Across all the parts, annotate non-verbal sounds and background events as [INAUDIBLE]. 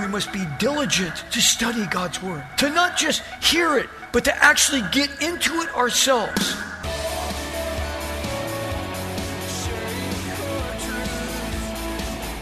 We must be diligent to study God's Word, to not just hear it, but to actually get into it ourselves.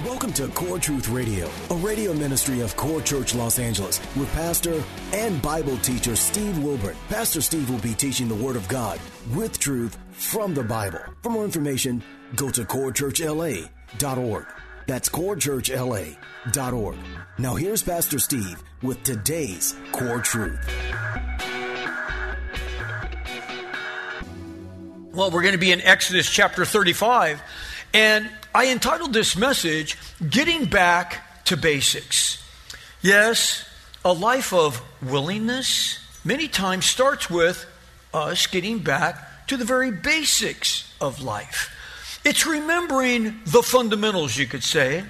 Welcome to Core Truth Radio, a radio ministry of Core Church Los Angeles with pastor and Bible teacher Steve Wilburn. Pastor Steve will be teaching the Word of God with truth from the Bible. For more information, go to corechurchla.org. That's corechurchla.org. Now here's Pastor Steve with today's Core Truth. Well, we're going to be in Exodus chapter 35, and I entitled this message, Getting Back to Basics. Yes, a life of willingness many times starts with us getting back to the very basics of life. It's remembering the fundamentals, you could say.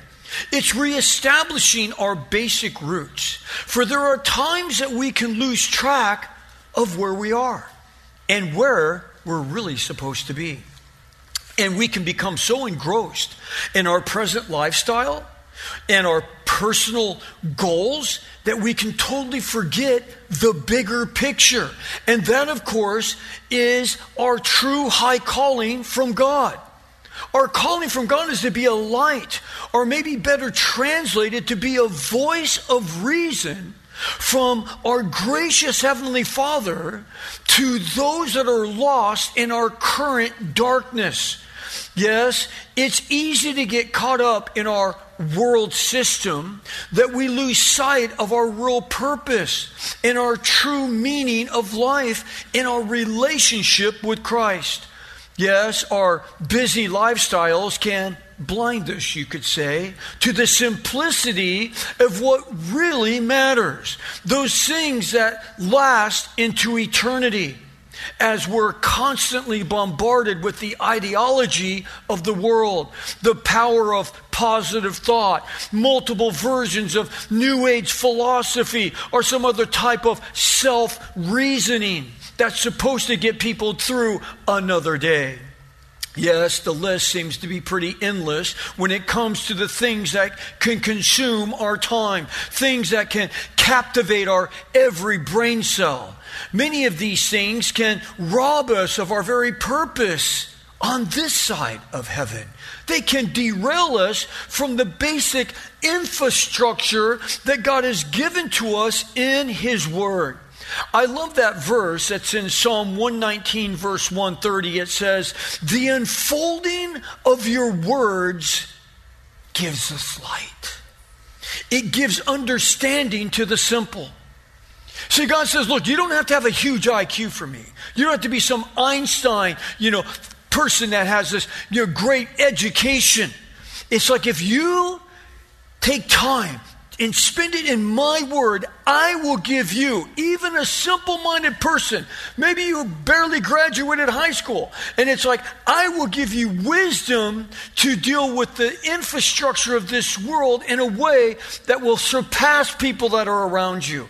It's reestablishing our basic roots. For there are times that we can lose track of where we are and where we're really supposed to be. And we can become so engrossed in our present lifestyle and our personal goals that we can totally forget the bigger picture. And that, of course, is our true high calling from God. Our calling from God is to be a light, or maybe better translated, to be a voice of reason from our gracious Heavenly Father to those that are lost in our current darkness. Yes, it's easy to get caught up in our world system that we lose sight of our real purpose and our true meaning of life in our relationship with Christ. Yes, our busy lifestyles can blind us, you could say, to the simplicity of what really matters. Those things that last into eternity. As we're constantly bombarded with the ideology of the world, the power of positive thought, multiple versions of New Age philosophy, or some other type of self reasoning that's supposed to get people through another day. Yes, the list seems to be pretty endless when it comes to the things that can consume our time, things that can captivate our every brain cell. Many of these things can rob us of our very purpose on this side of heaven. They can derail us from the basic infrastructure that God has given to us in His Word. I love that verse that's in Psalm 119, verse 130. It says, The unfolding of your words gives us light, it gives understanding to the simple. See, God says, Look, you don't have to have a huge IQ for me. You don't have to be some Einstein, you know, person that has this you know, great education. It's like if you take time and spend it in my word, I will give you, even a simple minded person. Maybe you barely graduated high school. And it's like, I will give you wisdom to deal with the infrastructure of this world in a way that will surpass people that are around you.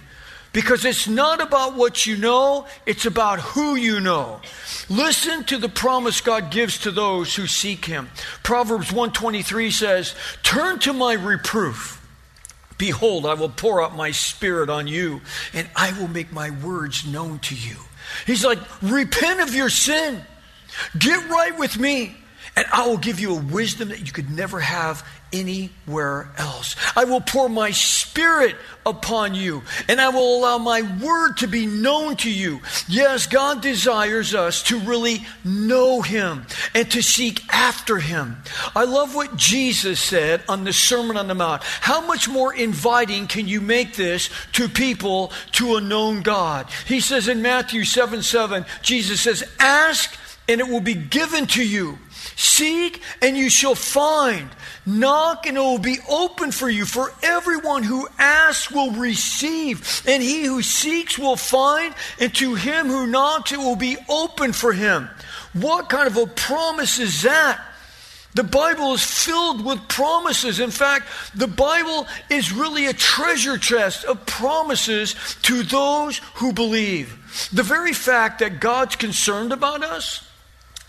Because it's not about what you know, it's about who you know. Listen to the promise God gives to those who seek him. Proverbs 123 says, "Turn to my reproof." Behold, I will pour out my spirit on you, and I will make my words known to you. He's like, repent of your sin, get right with me, and I will give you a wisdom that you could never have anywhere else. I will pour my spirit upon you, and I will allow my word to be known to you. Yes, God desires us to really know Him and to seek after Him. I love what Jesus said on the Sermon on the Mount. How much more inviting can you make this to people to a known God? He says in Matthew 7 7, Jesus says, Ask and it will be given to you. Seek and you shall find. Knock and it will be open for you. For everyone who asks will receive, and he who seeks will find, and to him who knocks it will be open for him. What kind of a promise is that? The Bible is filled with promises. In fact, the Bible is really a treasure chest of promises to those who believe. The very fact that God's concerned about us,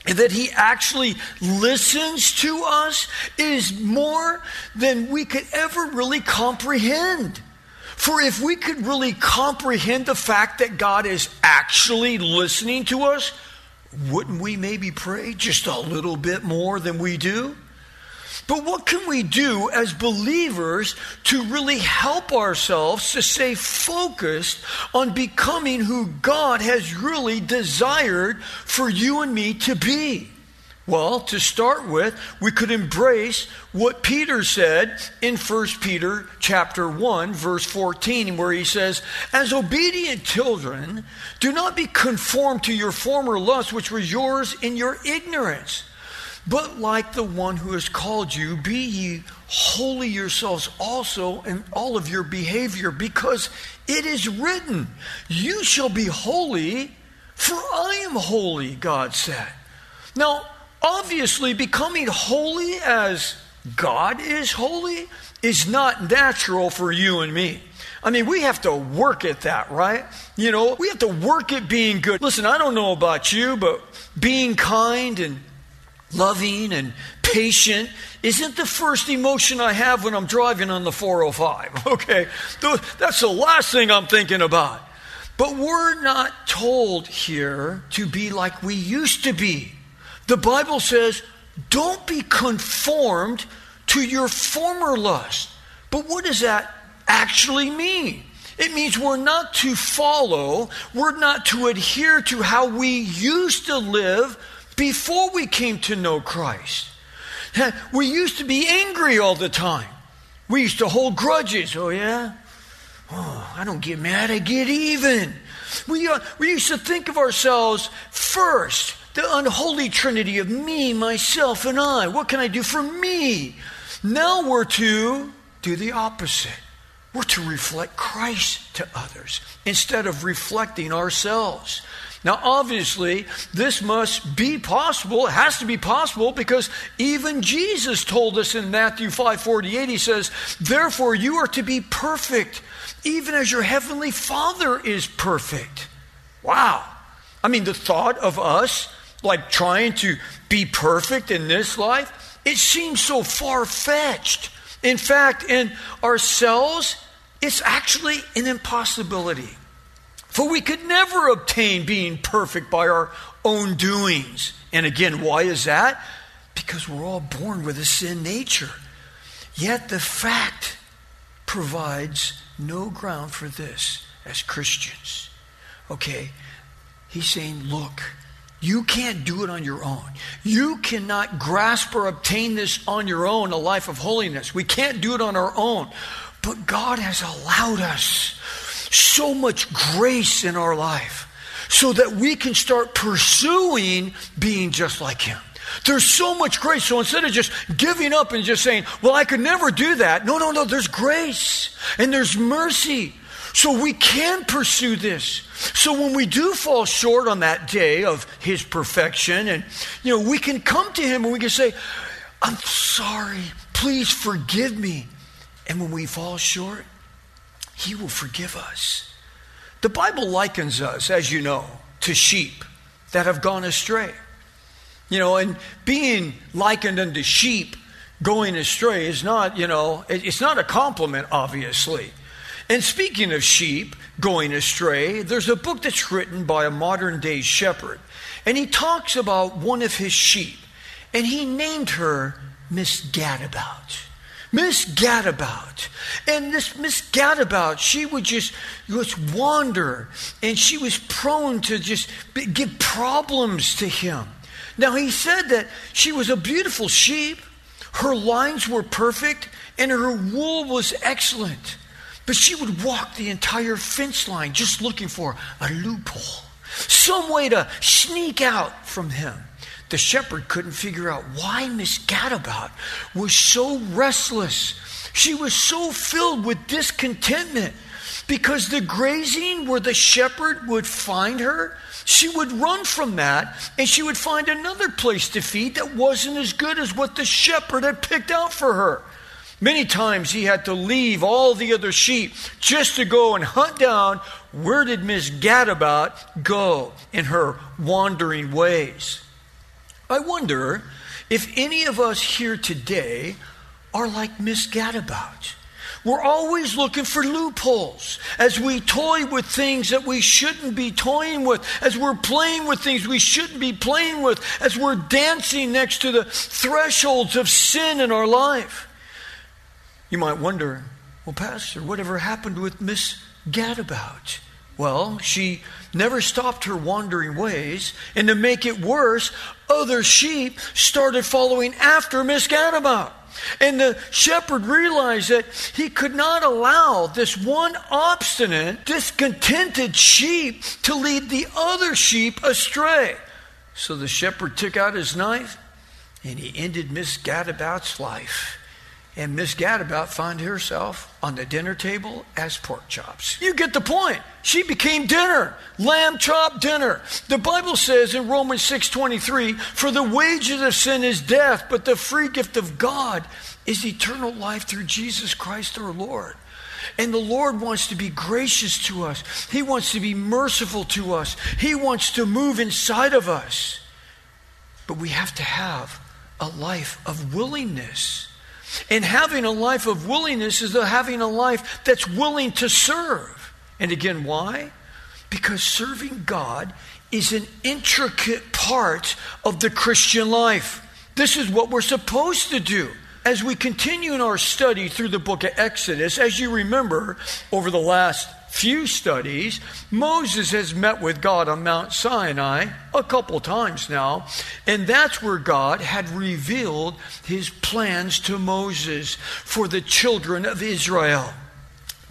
that he actually listens to us is more than we could ever really comprehend. For if we could really comprehend the fact that God is actually listening to us, wouldn't we maybe pray just a little bit more than we do? But what can we do as believers to really help ourselves to stay focused on becoming who God has really desired for you and me to be? Well, to start with, we could embrace what Peter said in 1 Peter chapter 1 verse 14 where he says, "As obedient children, do not be conformed to your former lusts which were yours in your ignorance." But like the one who has called you, be ye holy yourselves also in all of your behavior, because it is written, You shall be holy, for I am holy, God said. Now, obviously, becoming holy as God is holy is not natural for you and me. I mean, we have to work at that, right? You know, we have to work at being good. Listen, I don't know about you, but being kind and loving and patient isn't the first emotion I have when I'm driving on the 405. [LAUGHS] Okay, that's the last thing I'm thinking about. But we're not told here to be like we used to be. The Bible says, don't be conformed to your former lust. But what does that actually mean? It means we're not to follow, we're not to adhere to how we used to live before we came to know Christ. We used to be angry all the time. We used to hold grudges. Oh, yeah? Oh, I don't get mad, I get even. We, uh, we used to think of ourselves first, the unholy trinity of me, myself, and I. What can I do for me? Now we're to do the opposite. We're to reflect Christ to others instead of reflecting ourselves. Now, obviously, this must be possible. It has to be possible because even Jesus told us in Matthew 5 48, he says, Therefore, you are to be perfect, even as your heavenly Father is perfect. Wow. I mean, the thought of us like trying to be perfect in this life, it seems so far fetched. In fact, in ourselves, it's actually an impossibility. For we could never obtain being perfect by our own doings. And again, why is that? Because we're all born with a sin nature. Yet the fact provides no ground for this as Christians. Okay, he's saying, look, you can't do it on your own. You cannot grasp or obtain this on your own, a life of holiness. We can't do it on our own. But God has allowed us so much grace in our life so that we can start pursuing being just like Him. There's so much grace. So instead of just giving up and just saying, well, I could never do that. No, no, no. There's grace and there's mercy. So we can pursue this. So when we do fall short on that day of His perfection, and, you know, we can come to Him and we can say, I'm sorry. Please forgive me. And when we fall short, he will forgive us. The Bible likens us, as you know, to sheep that have gone astray. You know, and being likened unto sheep going astray is not, you know, it's not a compliment, obviously. And speaking of sheep going astray, there's a book that's written by a modern day shepherd. And he talks about one of his sheep. And he named her Miss Gadabout. Miss Gadabout. And this Miss Gadabout, she would just, just wander and she was prone to just give problems to him. Now, he said that she was a beautiful sheep, her lines were perfect, and her wool was excellent. But she would walk the entire fence line just looking for a loophole, some way to sneak out from him. The shepherd couldn't figure out why Miss Gadabout was so restless. She was so filled with discontentment because the grazing where the shepherd would find her, she would run from that and she would find another place to feed that wasn't as good as what the shepherd had picked out for her. Many times he had to leave all the other sheep just to go and hunt down where did Miss Gadabout go in her wandering ways. I wonder if any of us here today are like Miss Gadabout. We're always looking for loopholes as we toy with things that we shouldn't be toying with, as we're playing with things we shouldn't be playing with, as we're dancing next to the thresholds of sin in our life. You might wonder, well, Pastor, whatever happened with Miss Gadabout? Well, she never stopped her wandering ways, and to make it worse, other sheep started following after Miss Gadabout. And the shepherd realized that he could not allow this one obstinate, discontented sheep to lead the other sheep astray. So the shepherd took out his knife and he ended Miss Gadabout's life. And Miss Gadabout found herself on the dinner table as pork chops. You get the point. She became dinner, lamb chop dinner. The Bible says in Romans 6:23, "For the wages of sin is death, but the free gift of God is eternal life through Jesus Christ our Lord." And the Lord wants to be gracious to us. He wants to be merciful to us. He wants to move inside of us. But we have to have a life of willingness. And having a life of willingness is having a life that's willing to serve. And again, why? Because serving God is an intricate part of the Christian life. This is what we're supposed to do. As we continue in our study through the book of Exodus, as you remember over the last few studies, Moses has met with God on Mount Sinai a couple times now, and that's where God had revealed his plans to Moses for the children of Israel.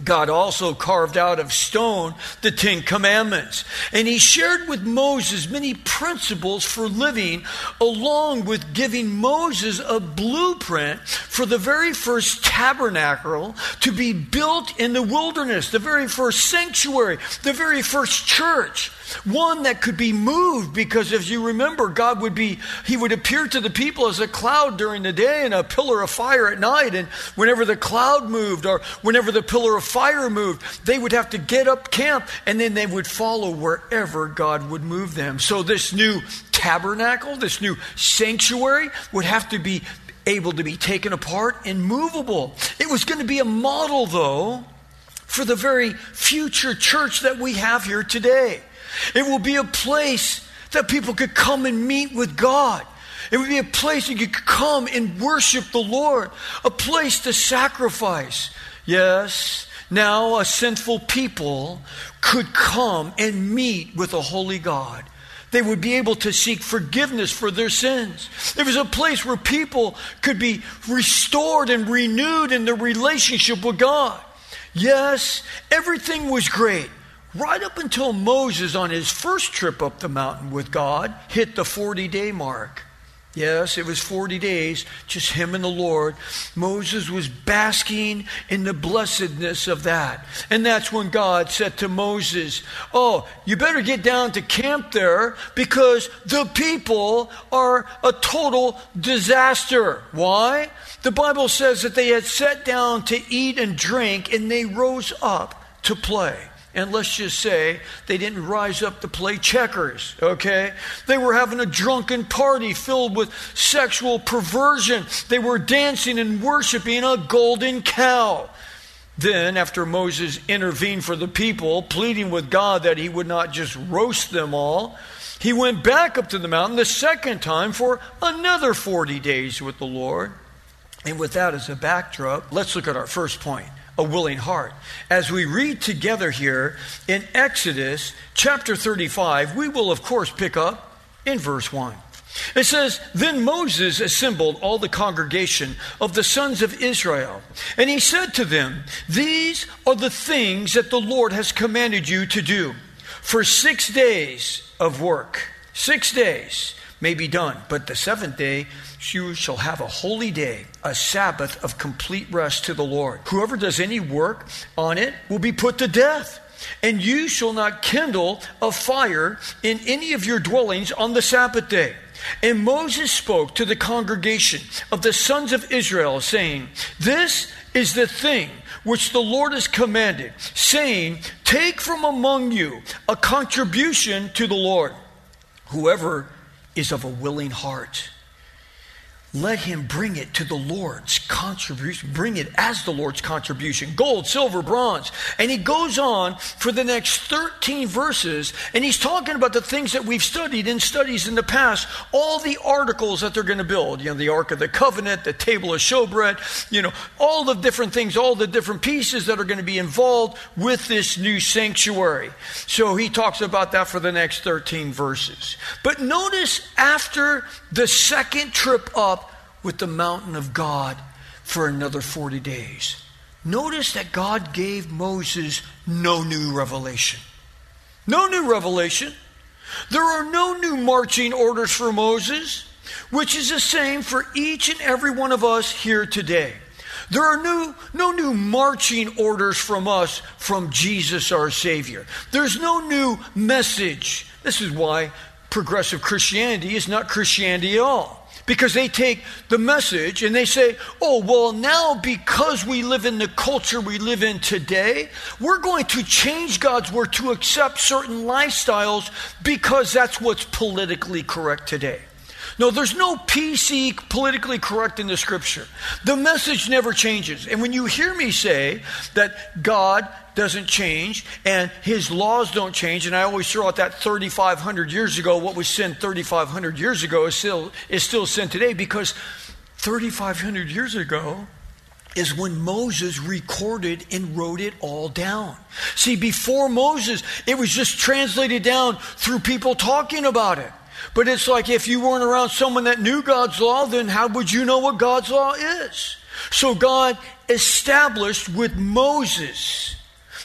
God also carved out of stone the Ten Commandments. And he shared with Moses many principles for living, along with giving Moses a blueprint for the very first tabernacle to be built in the wilderness, the very first sanctuary, the very first church one that could be moved because as you remember god would be he would appear to the people as a cloud during the day and a pillar of fire at night and whenever the cloud moved or whenever the pillar of fire moved they would have to get up camp and then they would follow wherever god would move them so this new tabernacle this new sanctuary would have to be able to be taken apart and movable it was going to be a model though for the very future church that we have here today it will be a place that people could come and meet with God. It would be a place that you could come and worship the Lord, a place to sacrifice. Yes, now a sinful people could come and meet with a holy God. They would be able to seek forgiveness for their sins. It was a place where people could be restored and renewed in their relationship with God. Yes, everything was great right up until Moses, on his first trip up the mountain with God, hit the 40 day mark. Yes, it was 40 days, just him and the Lord. Moses was basking in the blessedness of that. And that's when God said to Moses, Oh, you better get down to camp there because the people are a total disaster. Why? The Bible says that they had sat down to eat and drink and they rose up to play. And let's just say they didn't rise up to play checkers, okay? They were having a drunken party filled with sexual perversion. They were dancing and worshiping a golden cow. Then, after Moses intervened for the people, pleading with God that he would not just roast them all, he went back up to the mountain the second time for another 40 days with the Lord. And with that as a backdrop, let's look at our first point a willing heart. As we read together here in Exodus chapter 35, we will, of course, pick up in verse 1. It says, Then Moses assembled all the congregation of the sons of Israel, and he said to them, These are the things that the Lord has commanded you to do for six days of work. Six days may be done. But the seventh day you shall have a holy day, a Sabbath of complete rest to the Lord. Whoever does any work on it will be put to death. And you shall not kindle a fire in any of your dwellings on the Sabbath day. And Moses spoke to the congregation of the sons of Israel, saying, This is the thing which the Lord has commanded, saying, Take from among you a contribution to the Lord. Whoever is of a willing heart let him bring it to the Lord's contribution. Bring it as the Lord's contribution gold, silver, bronze. And he goes on for the next 13 verses, and he's talking about the things that we've studied in studies in the past, all the articles that they're going to build. You know, the Ark of the Covenant, the table of showbread, you know, all the different things, all the different pieces that are going to be involved with this new sanctuary. So he talks about that for the next 13 verses. But notice after the second trip up, with the mountain of God for another 40 days. Notice that God gave Moses no new revelation. No new revelation. There are no new marching orders for Moses, which is the same for each and every one of us here today. There are new, no new marching orders from us from Jesus our Savior. There's no new message. This is why progressive Christianity is not Christianity at all. Because they take the message and they say, oh, well, now because we live in the culture we live in today, we're going to change God's word to accept certain lifestyles because that's what's politically correct today. No, there's no PC politically correct in the scripture. The message never changes. And when you hear me say that God doesn't change and his laws don't change, and I always throw out that 3,500 years ago, what was sin 3,500 years ago is still, is still sin today because 3,500 years ago, is when Moses recorded and wrote it all down. See, before Moses, it was just translated down through people talking about it. But it's like if you weren't around someone that knew God's law, then how would you know what God's law is? So God established with Moses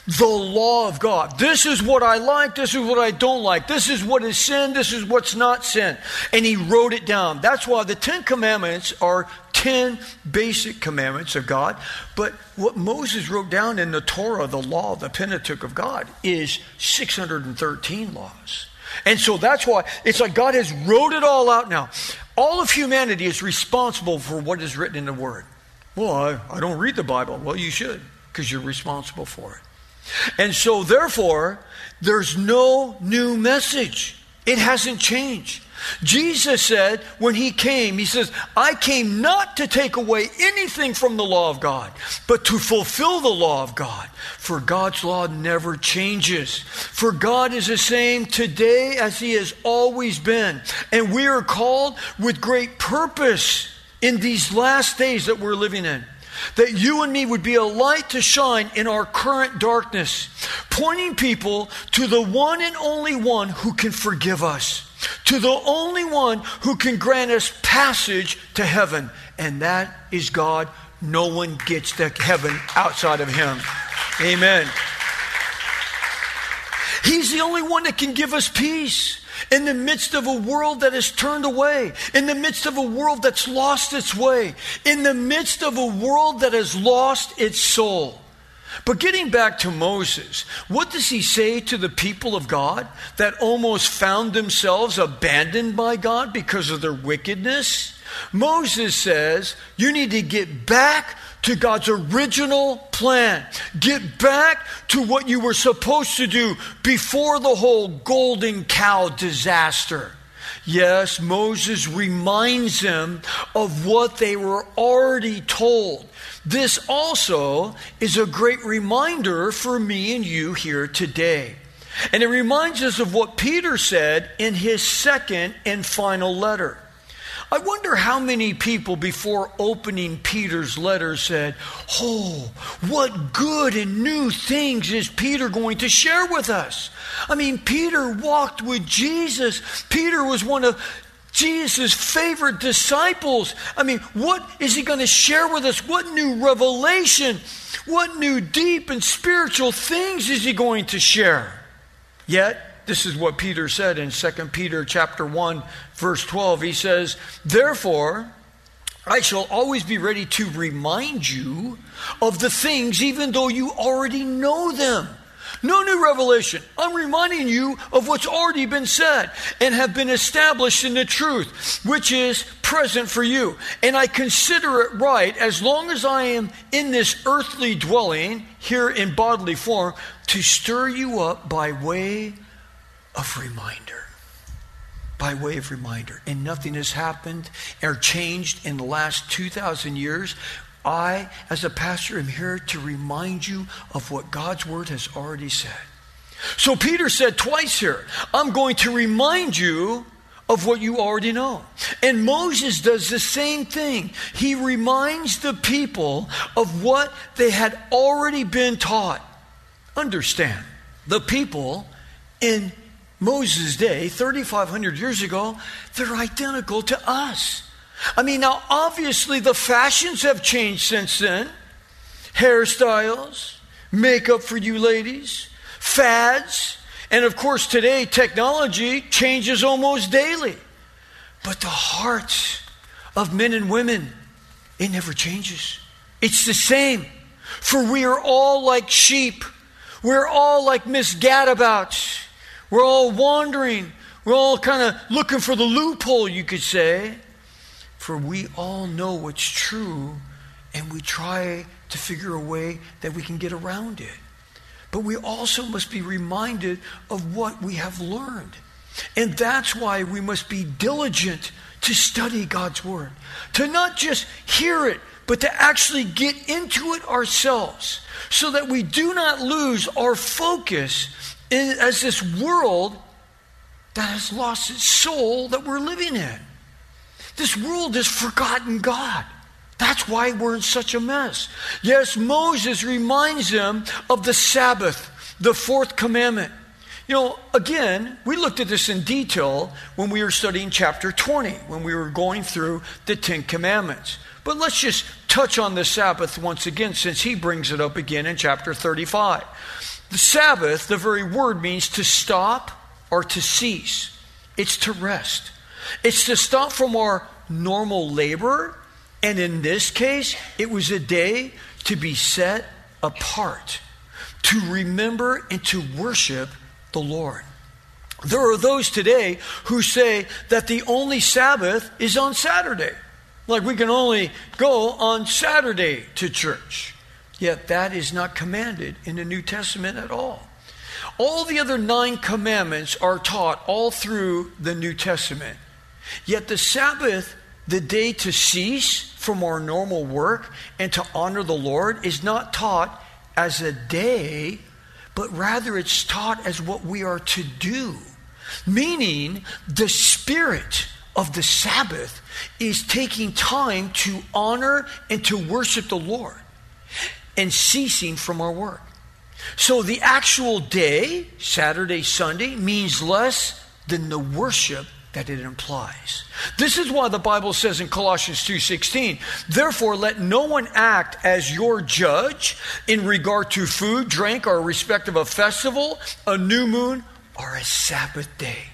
the law of God. This is what I like, this is what I don't like, this is what is sin, this is what's not sin. And he wrote it down. That's why the Ten Commandments are 10 basic commandments of God. But what Moses wrote down in the Torah, the law, the Pentateuch of God, is 613 laws. And so that's why it's like God has wrote it all out now. All of humanity is responsible for what is written in the Word. Well, I, I don't read the Bible. Well, you should, because you're responsible for it. And so, therefore, there's no new message. It hasn't changed. Jesus said when he came, he says, I came not to take away anything from the law of God, but to fulfill the law of God. For God's law never changes. For God is the same today as he has always been. And we are called with great purpose in these last days that we're living in. That you and me would be a light to shine in our current darkness, pointing people to the one and only one who can forgive us to the only one who can grant us passage to heaven, and that is God. No one gets to heaven outside of Him. Amen. He's the only one that can give us peace in the midst of a world that has turned away, in the midst of a world that's lost its way, in the midst of a world that has lost its soul. But getting back to Moses, what does he say to the people of God that almost found themselves abandoned by God because of their wickedness? Moses says, You need to get back to God's original plan. Get back to what you were supposed to do before the whole golden cow disaster. Yes, Moses reminds them of what they were already told. This also is a great reminder for me and you here today. And it reminds us of what Peter said in his second and final letter. I wonder how many people before opening Peter's letter said, Oh, what good and new things is Peter going to share with us? I mean, Peter walked with Jesus. Peter was one of Jesus' favorite disciples. I mean, what is he going to share with us? What new revelation? What new deep and spiritual things is he going to share? Yet, This is what Peter said in 2 Peter chapter 1 verse 12. He says, "Therefore, I shall always be ready to remind you of the things even though you already know them." No new revelation. I'm reminding you of what's already been said and have been established in the truth, which is present for you. And I consider it right, as long as I am in this earthly dwelling, here in bodily form, to stir you up by way of reminder. By way of reminder. And nothing has happened or changed in the last 2,000 years I, as a pastor, am here to remind you of what God's word has already said. So Peter said twice here, I'm going to remind you of what you already know. And Moses does the same thing. He reminds the people of what they had already been taught. Understand, the people in Moses' day, 3,500 years ago, they're identical to us. I mean, now obviously the fashions have changed since then hairstyles, makeup for you ladies, fads, and of course today technology changes almost daily. But the hearts of men and women, it never changes. It's the same. For we are all like sheep. We're all like Miss Gadabouts. We're all wandering. We're all kind of looking for the loophole, you could say. For we all know what's true, and we try to figure a way that we can get around it. But we also must be reminded of what we have learned. And that's why we must be diligent to study God's Word, to not just hear it, but to actually get into it ourselves, so that we do not lose our focus as this world that has lost its soul that we're living in. This world has forgotten God. That's why we're in such a mess. Yes, Moses reminds them of the Sabbath, the fourth commandment. You know, again, we looked at this in detail when we were studying chapter 20, when we were going through the Ten Commandments. But let's just touch on the Sabbath once again, since he brings it up again in chapter 35. The Sabbath, the very word means to stop or to cease, it's to rest. It's to stop from our normal labor. And in this case, it was a day to be set apart, to remember and to worship the Lord. There are those today who say that the only Sabbath is on Saturday. Like we can only go on Saturday to church. Yet that is not commanded in the New Testament at all. All the other nine commandments are taught all through the New Testament. Yet the Sabbath, the day to cease from our normal work and to honor the Lord, is not taught as a day, but rather it's taught as what we are to do. Meaning, the spirit of the Sabbath is taking time to honor and to worship the Lord and ceasing from our work. So the actual day, Saturday, Sunday, means less than the worship that it implies. This is why the Bible says in Colossians 2:16, "Therefore let no one act as your judge in regard to food, drink, or respect of a festival, a new moon, or a Sabbath day."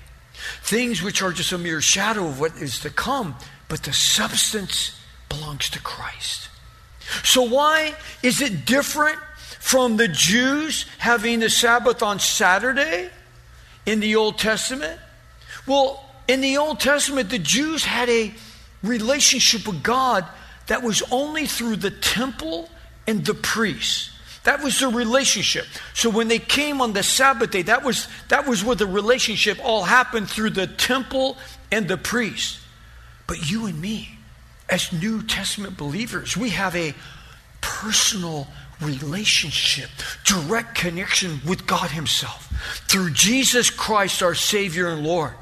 Things which are just a mere shadow of what is to come, but the substance belongs to Christ. So why is it different from the Jews having the Sabbath on Saturday in the Old Testament? Well, in the Old Testament, the Jews had a relationship with God that was only through the temple and the priests. That was the relationship. So when they came on the Sabbath day, that was, that was where the relationship all happened through the temple and the priest. But you and me, as New Testament believers, we have a personal relationship, direct connection with God Himself through Jesus Christ, our Savior and Lord.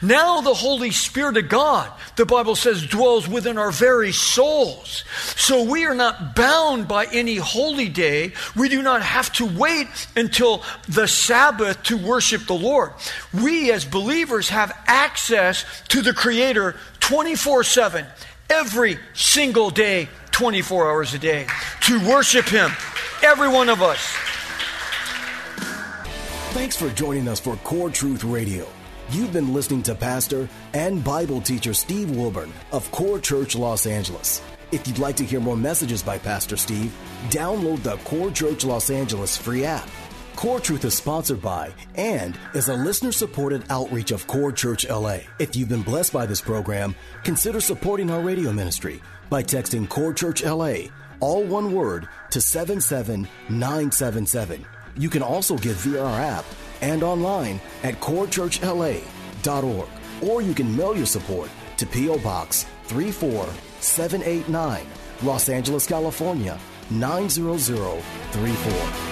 Now the Holy Spirit of God, the Bible says, dwells within our very souls. So we are not bound by any holy day. We do not have to wait until the Sabbath to worship the Lord. We as believers have access to the Creator 24 7, every single day, 24 hours a day, to worship Him. Every one of us. Thanks for joining us for Core Truth Radio. You've been listening to Pastor and Bible teacher Steve Wilburn of Core Church Los Angeles. If you'd like to hear more messages by Pastor Steve, download the Core Church Los Angeles free app. Core Truth is sponsored by and is a listener supported outreach of Core Church LA. If you've been blessed by this program, consider supporting our radio ministry by texting Core Church LA, all one word, to 77977. You can also give via our app and online at corechurchla.org. Or you can mail your support to P.O. Box 34789, Los Angeles, California 90034.